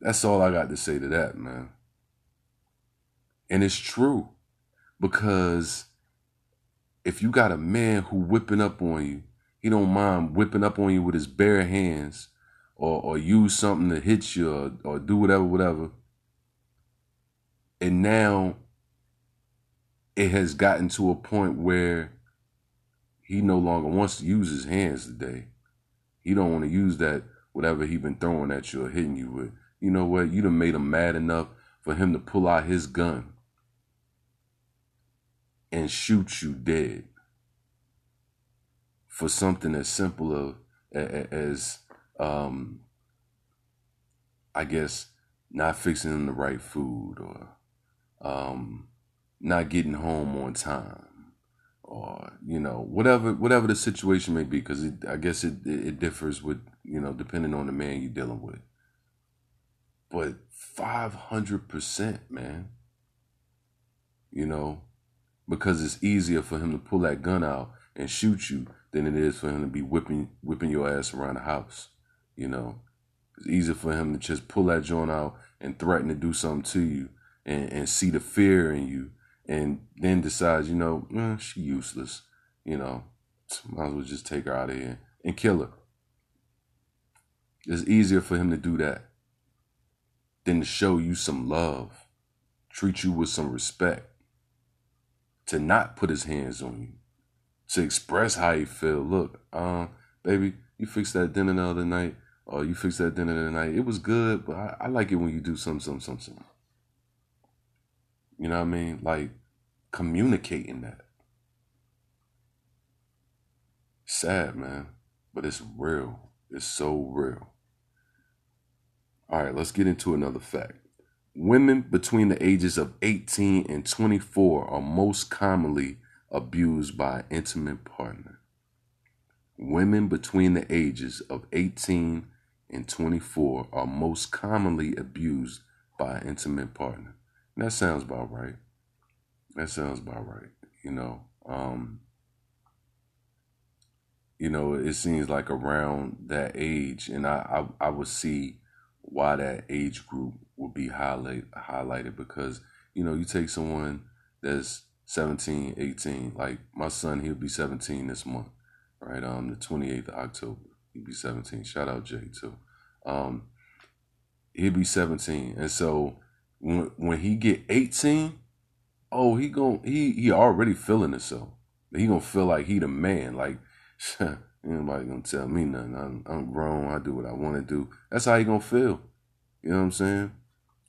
That's all I got to say to that, man. And it's true because if you got a man who whipping up on you, he don't mind whipping up on you with his bare hands or, or use something to hit you or, or do whatever, whatever and now it has gotten to a point where he no longer wants to use his hands today. He don't want to use that whatever he been throwing at you or hitting you with. You know what? You done made him mad enough for him to pull out his gun and shoot you dead for something as simple as, as um, I guess not fixing him the right food or um, not getting home on time or you know whatever whatever the situation may be because I guess it it differs with you know depending on the man you're dealing with. But five hundred percent, man. You know, because it's easier for him to pull that gun out and shoot you than it is for him to be whipping whipping your ass around the house. You know, it's easier for him to just pull that joint out and threaten to do something to you and, and see the fear in you and then decides, you know, eh, she useless, you know, might as well just take her out of here and kill her. It's easier for him to do that than to show you some love, treat you with some respect, to not put his hands on you, to express how you feel. Look, uh, baby, you fixed that dinner the other night, or you fixed that dinner the night. It was good, but I, I like it when you do something, something, something, something. You know what I mean? Like communicating that. Sad, man. But it's real. It's so real. All right, let's get into another fact. Women between the ages of 18 and 24 are most commonly abused by an intimate partner. Women between the ages of 18 and 24 are most commonly abused by an intimate partner. That sounds about right. That sounds about right. You know, um, you know, it seems like around that age, and I, I, I would see why that age group would be highlight, highlighted because, you know, you take someone that's 17, 18, like my son, he'll be 17 this month, right? Um, the 28th of October, he'll be 17. Shout out Jay too. Um, he'll be 17. And so when he get 18, oh, he gon' he he already feeling himself. He gonna feel like he the man. Like anybody gonna tell me nothing. I'm, I'm grown. I do what I want to do. That's how he gonna feel. You know what I'm saying?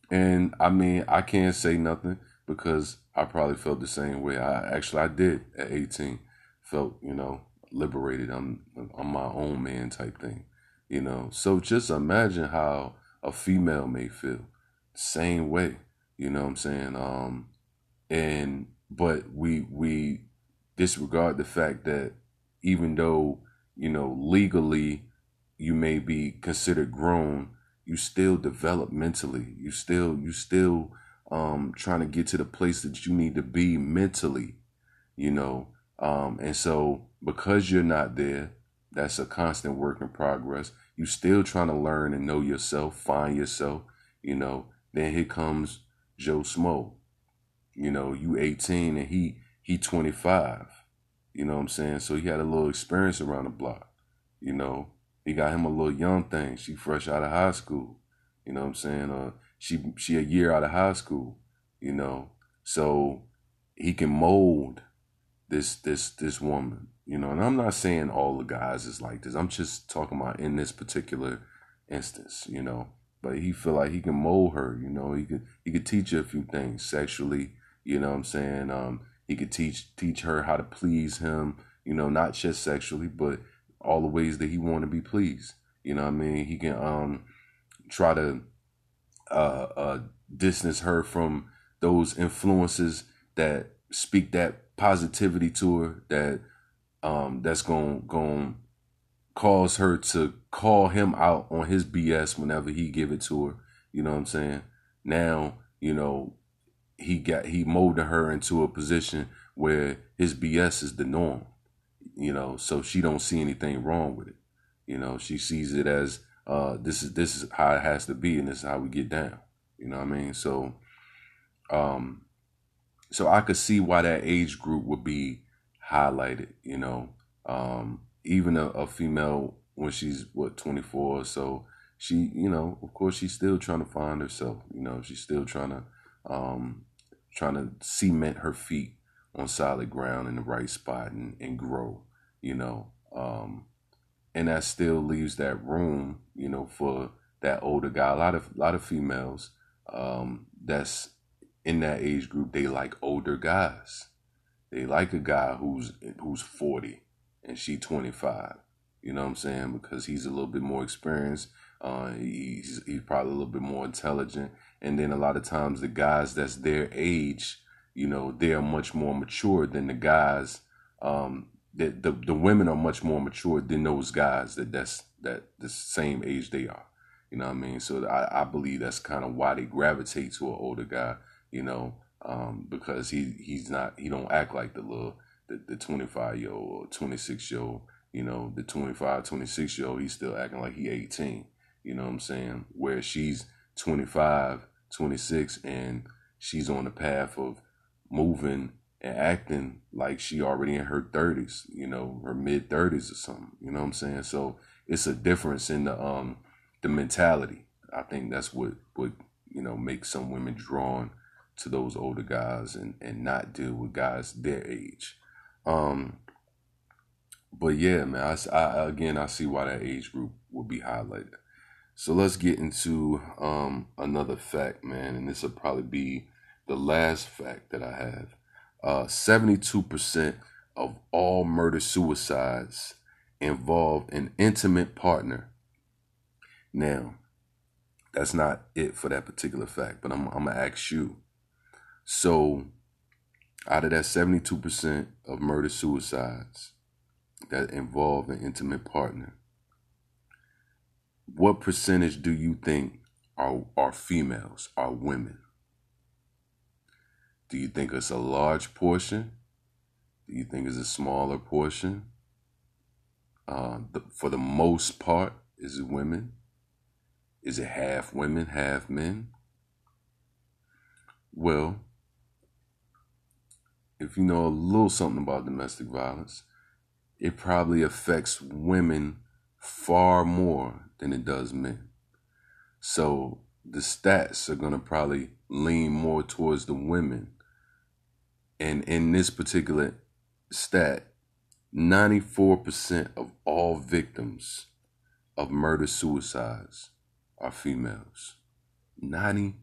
And I mean, I can't say nothing because I probably felt the same way. I actually I did at 18. Felt you know liberated. I'm I'm my own man type thing. You know. So just imagine how a female may feel. Same way. You know what I'm saying? Um, and but we we disregard the fact that even though you know legally you may be considered grown you still develop mentally you still you still um trying to get to the place that you need to be mentally you know um and so because you're not there that's a constant work in progress you still trying to learn and know yourself find yourself you know then here comes joe smo you know, you 18 and he he 25. You know what I'm saying? So he had a little experience around the block. You know, he got him a little young thing. She fresh out of high school. You know what I'm saying? Uh, she she a year out of high school. You know, so he can mold this this this woman. You know, and I'm not saying all the guys is like this. I'm just talking about in this particular instance. You know, but he feel like he can mold her. You know, he could he could teach her a few things sexually you know what I'm saying? Um, he could teach teach her how to please him, you know, not just sexually, but all the ways that he want to be pleased. You know what I mean? He can um try to uh, uh distance her from those influences that speak that positivity to her that um that's going going cause her to call him out on his BS whenever he give it to her. You know what I'm saying? Now, you know, he got he molded her into a position where his BS is the norm, you know, so she don't see anything wrong with it. You know, she sees it as uh this is this is how it has to be and this is how we get down. You know what I mean? So um so I could see why that age group would be highlighted, you know. Um even a, a female when she's what 24 or so, she, you know, of course she's still trying to find herself, you know, she's still trying to um, trying to cement her feet on solid ground in the right spot and, and grow, you know. Um, and that still leaves that room, you know, for that older guy. A lot of a lot of females um, that's in that age group, they like older guys. They like a guy who's who's 40 and she 25. You know what I'm saying? Because he's a little bit more experienced. Uh, he's he's probably a little bit more intelligent and then a lot of times the guys that's their age, you know, they are much more mature than the guys. Um, that the the women are much more mature than those guys that that's that the same age they are. You know what I mean? So I, I believe that's kind of why they gravitate to an older guy. You know, um, because he he's not he don't act like the little the, the 25 year old or 26 year old. You know, the 25, 26 year old, he's still acting like he 18. You know what I'm saying? Where she's 25 26 and she's on the path of moving and acting like she already in her 30s, you know, her mid 30s or something. You know what I'm saying? So it's a difference in the um the mentality. I think that's what would you know make some women drawn to those older guys and and not deal with guys their age. Um but yeah, man, I, I again I see why that age group would be highlighted. So let's get into um, another fact, man, and this will probably be the last fact that I have. Uh, 72% of all murder suicides involve an intimate partner. Now, that's not it for that particular fact, but I'm, I'm going to ask you. So, out of that 72% of murder suicides that involve an intimate partner, what percentage do you think are are females, are women? Do you think it's a large portion? Do you think it's a smaller portion? Uh, the, for the most part, is it women? Is it half women, half men? Well, if you know a little something about domestic violence, it probably affects women far more than it does men. So the stats are going to probably lean more towards the women And in this particular stat, 94% of all victims of murder suicides are females. 94%.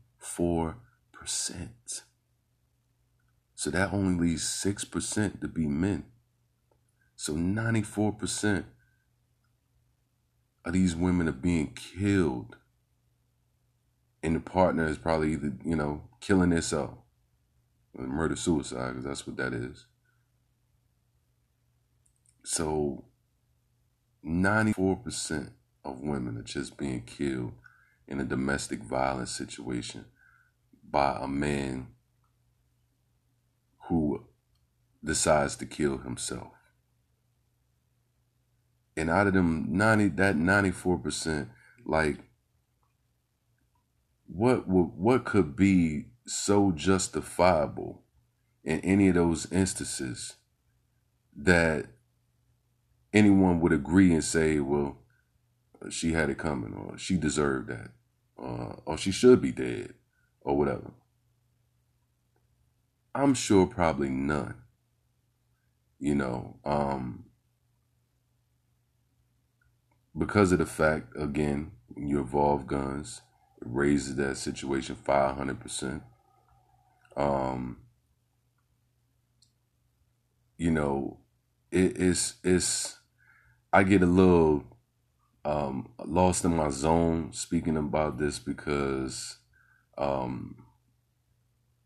So that only leaves 6% to be men. So 94% of these women are being killed. And the partner is probably either, you know, killing themselves. Murder suicide, because that's what that is. So 94% of women are just being killed in a domestic violence situation by a man who decides to kill himself. And out of them 90 that 94%, like what would what could be so justifiable in any of those instances that anyone would agree and say, well, she had it coming, or she deserved that, uh, or she should be dead, or whatever. I'm sure probably none. You know, um, because of the fact, again, when you involve guns, it raises that situation 500%. Um, you know, it, it's, it's, I get a little um, lost in my zone speaking about this because um,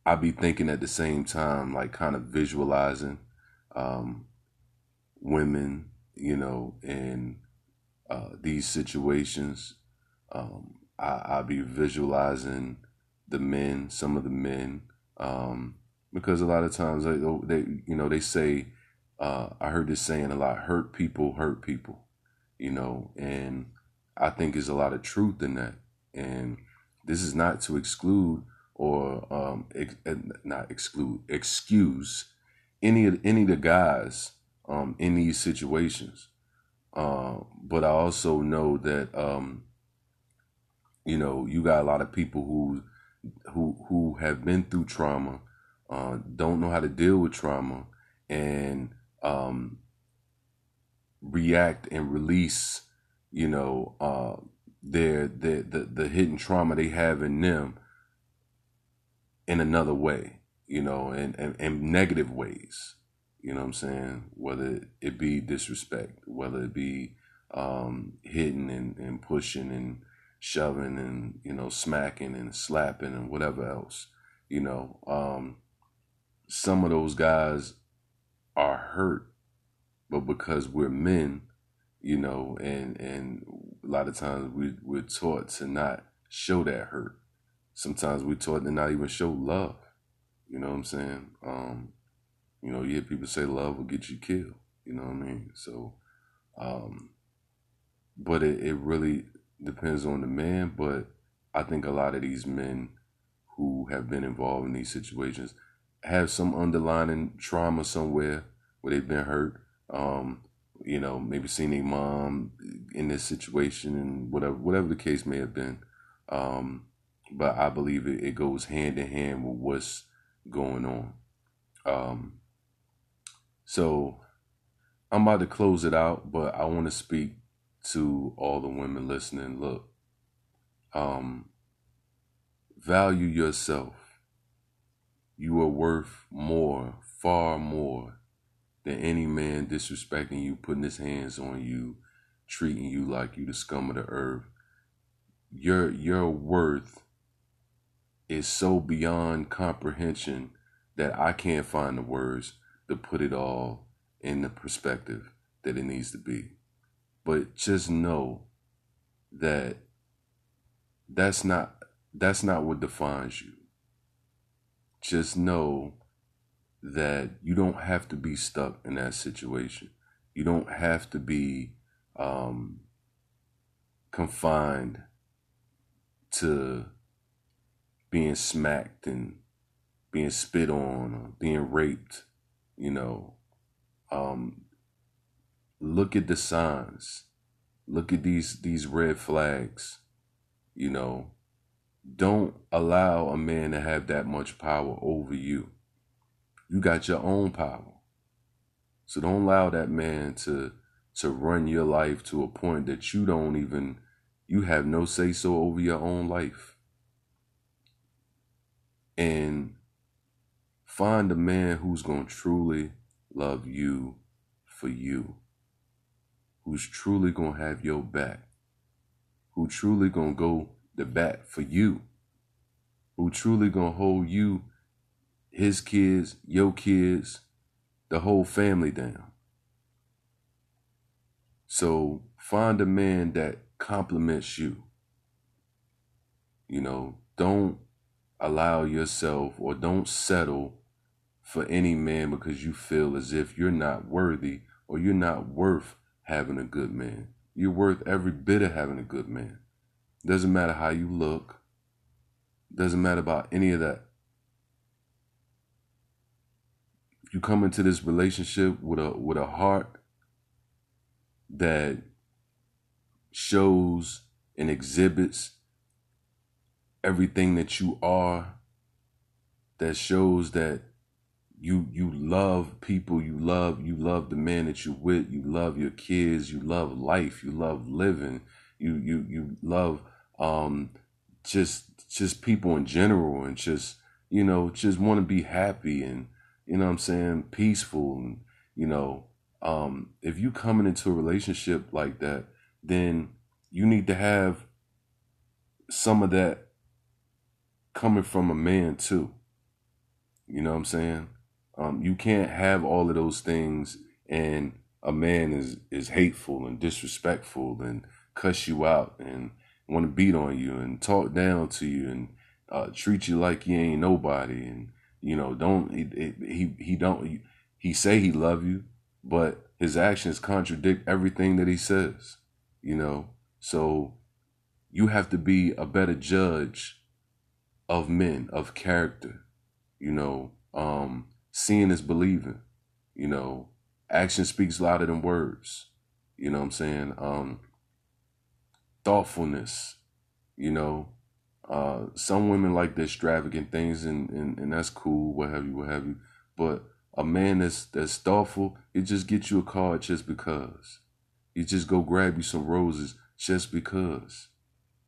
I be thinking at the same time, like kind of visualizing um, women, you know, in uh, these situations. Um, I, I be visualizing the men, some of the men, um, because a lot of times they, they you know, they say, uh, I heard this saying a lot: "Hurt people hurt people," you know, and I think there's a lot of truth in that. And this is not to exclude or um, ex- eh, not exclude, excuse any of any of the guys um, in these situations. Uh, but I also know that um, you know you got a lot of people who who who have been through trauma, uh, don't know how to deal with trauma, and um, react and release, you know, uh, their, their the the hidden trauma they have in them in another way, you know, and and, negative ways. You know what I'm saying? Whether it be disrespect, whether it be um, hitting and, and pushing and shoving and you know smacking and slapping and whatever else you know um, some of those guys are hurt but because we're men you know and and a lot of times we, we're taught to not show that hurt sometimes we're taught to not even show love. You know what i'm saying? Um you know you hear people say love will get you killed. You know what i mean? So um but it, it really depends on the man. But i think a lot of these men who have been involved in these situations have some underlying trauma somewhere where they've been hurt. Um, you know, maybe seeing a mom in this situation and whatever, whatever the case may have been. Um, but I believe it, it goes hand in hand with what's going on. Um, so I'm about to close it out, but I want to speak to all the women listening. Look, um, value yourself. You are worth more, far more than any man disrespecting you, putting his hands on you, treating you like you the scum of the earth. Your your worth is so beyond comprehension that I can't find the words to put it all in the perspective that it needs to be. But just know that that's not that's not what defines you. Just know that you don't have to be stuck in that situation. You don't have to be um, confined to being smacked and being spit on being raped. You know, um, look at the signs. Look at these these red flags. You know, don't allow a man to have that much power over you You got your own power. So don't allow that man to to run your life to a point that you don't even you have no say so over your own life. And find a man who's going to truly love you for you. Who's truly going to have your back. Who truly going to go the bat for you. Who truly going to hold you, his kids, your kids, the whole family down. So find a man that compliments you. You know, don't allow yourself or don't settle for any man because you feel as if you're not worthy or you're not worth having a good man. You're worth every bit of having a good man. Doesn't matter how you look. Doesn't matter about any of that. You come into this relationship with a with a heart that shows and exhibits everything that you are that shows that you you love people you love you love the man that you're with you love your kids you love life you love living you you you love um just just people in general and just you know just want to be happy and you know what i'm saying peaceful and you know um, if you coming into a relationship like that, then you need to have some of that coming from a man too. You know what I'm saying? Um, you can't have all of those things and a man is is hateful and disrespectful and cuss you out and want to beat on you and talk down to you and uh, treat you like you ain't nobody and you know don't he he, he don't he say he love you but his actions contradict everything that he says, you know? So you have to be a better judge of men, of character, you know? Um, seeing is believing, you know? Action speaks louder than words, you know what I'm saying? Um, thoughtfulness, you know? Uh, some women like the extravagant things and, and, and that's cool, what have you, what have you. But a man that's that's thoughtful, he just gets you a card just because. He just go grab you some roses just because.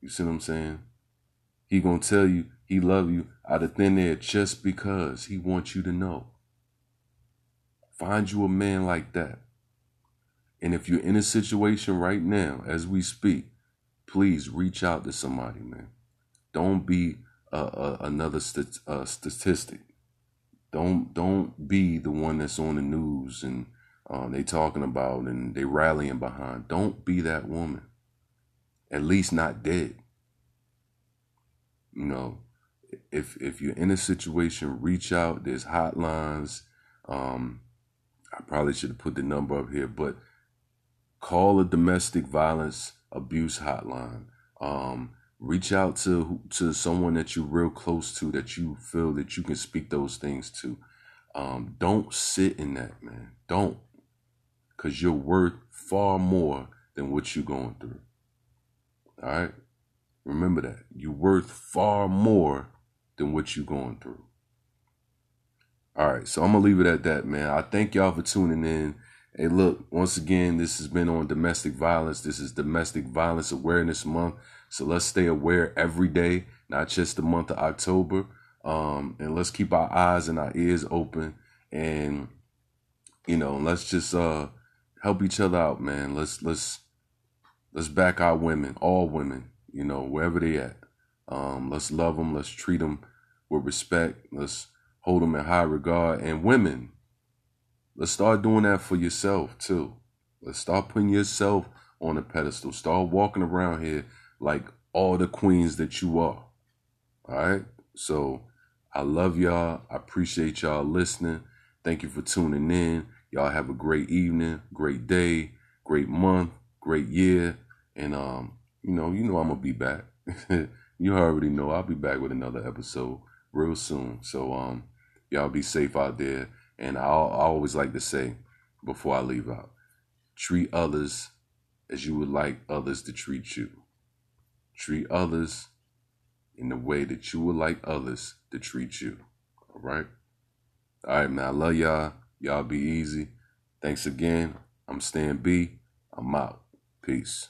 You see what I'm saying? He gonna tell you he love you out of thin air just because he wants you to know. Find you a man like that. And if you're in a situation right now, as we speak, please reach out to somebody, man. Don't be another st- statistic. Don't don't be the one that's on the news and uh, they talking about and they rallying behind. Don't be that woman. At least not dead. You know, if if you're in a situation, reach out. There's hotlines. Um, I probably should have put the number up here, but call a domestic violence abuse hotline. Um, reach out to to someone that you're real close to that you feel that you can speak those things to um, don't sit in that man don't because you're worth far more than what you're going through all right remember that you're worth far more than what you're going through all right so i'm gonna leave it at that man i thank y'all for tuning in Hey, look, once again, this has been on domestic violence. This is Domestic Violence Awareness Month. So let's stay aware every day, not just the month of October. Um, and let's keep our eyes and our ears open and you know, let's just uh help each other out, man. Let's let's let's back our women, all women, you know, wherever they at. Um, let's love them, let's treat them with respect. Let's hold them in high regard and women, let's start doing that for yourself too. Let's start putting yourself on a pedestal. Start walking around here like all the queens that you are. All right. So I love y'all. I appreciate y'all listening. Thank you for tuning in. Y'all have a great evening, great day, great month, great year. And um, you know, you know I'm gonna be back. you already know I'll be back with another episode real soon. So um y'all be safe out there. And I, I always like to say before I leave out, treat others as you would like others to treat you. Treat others in the way that you would like others to treat you. All right? All right, man. I love y'all. Y'all be easy. Thanks again. I'm Stan B. I'm out. Peace.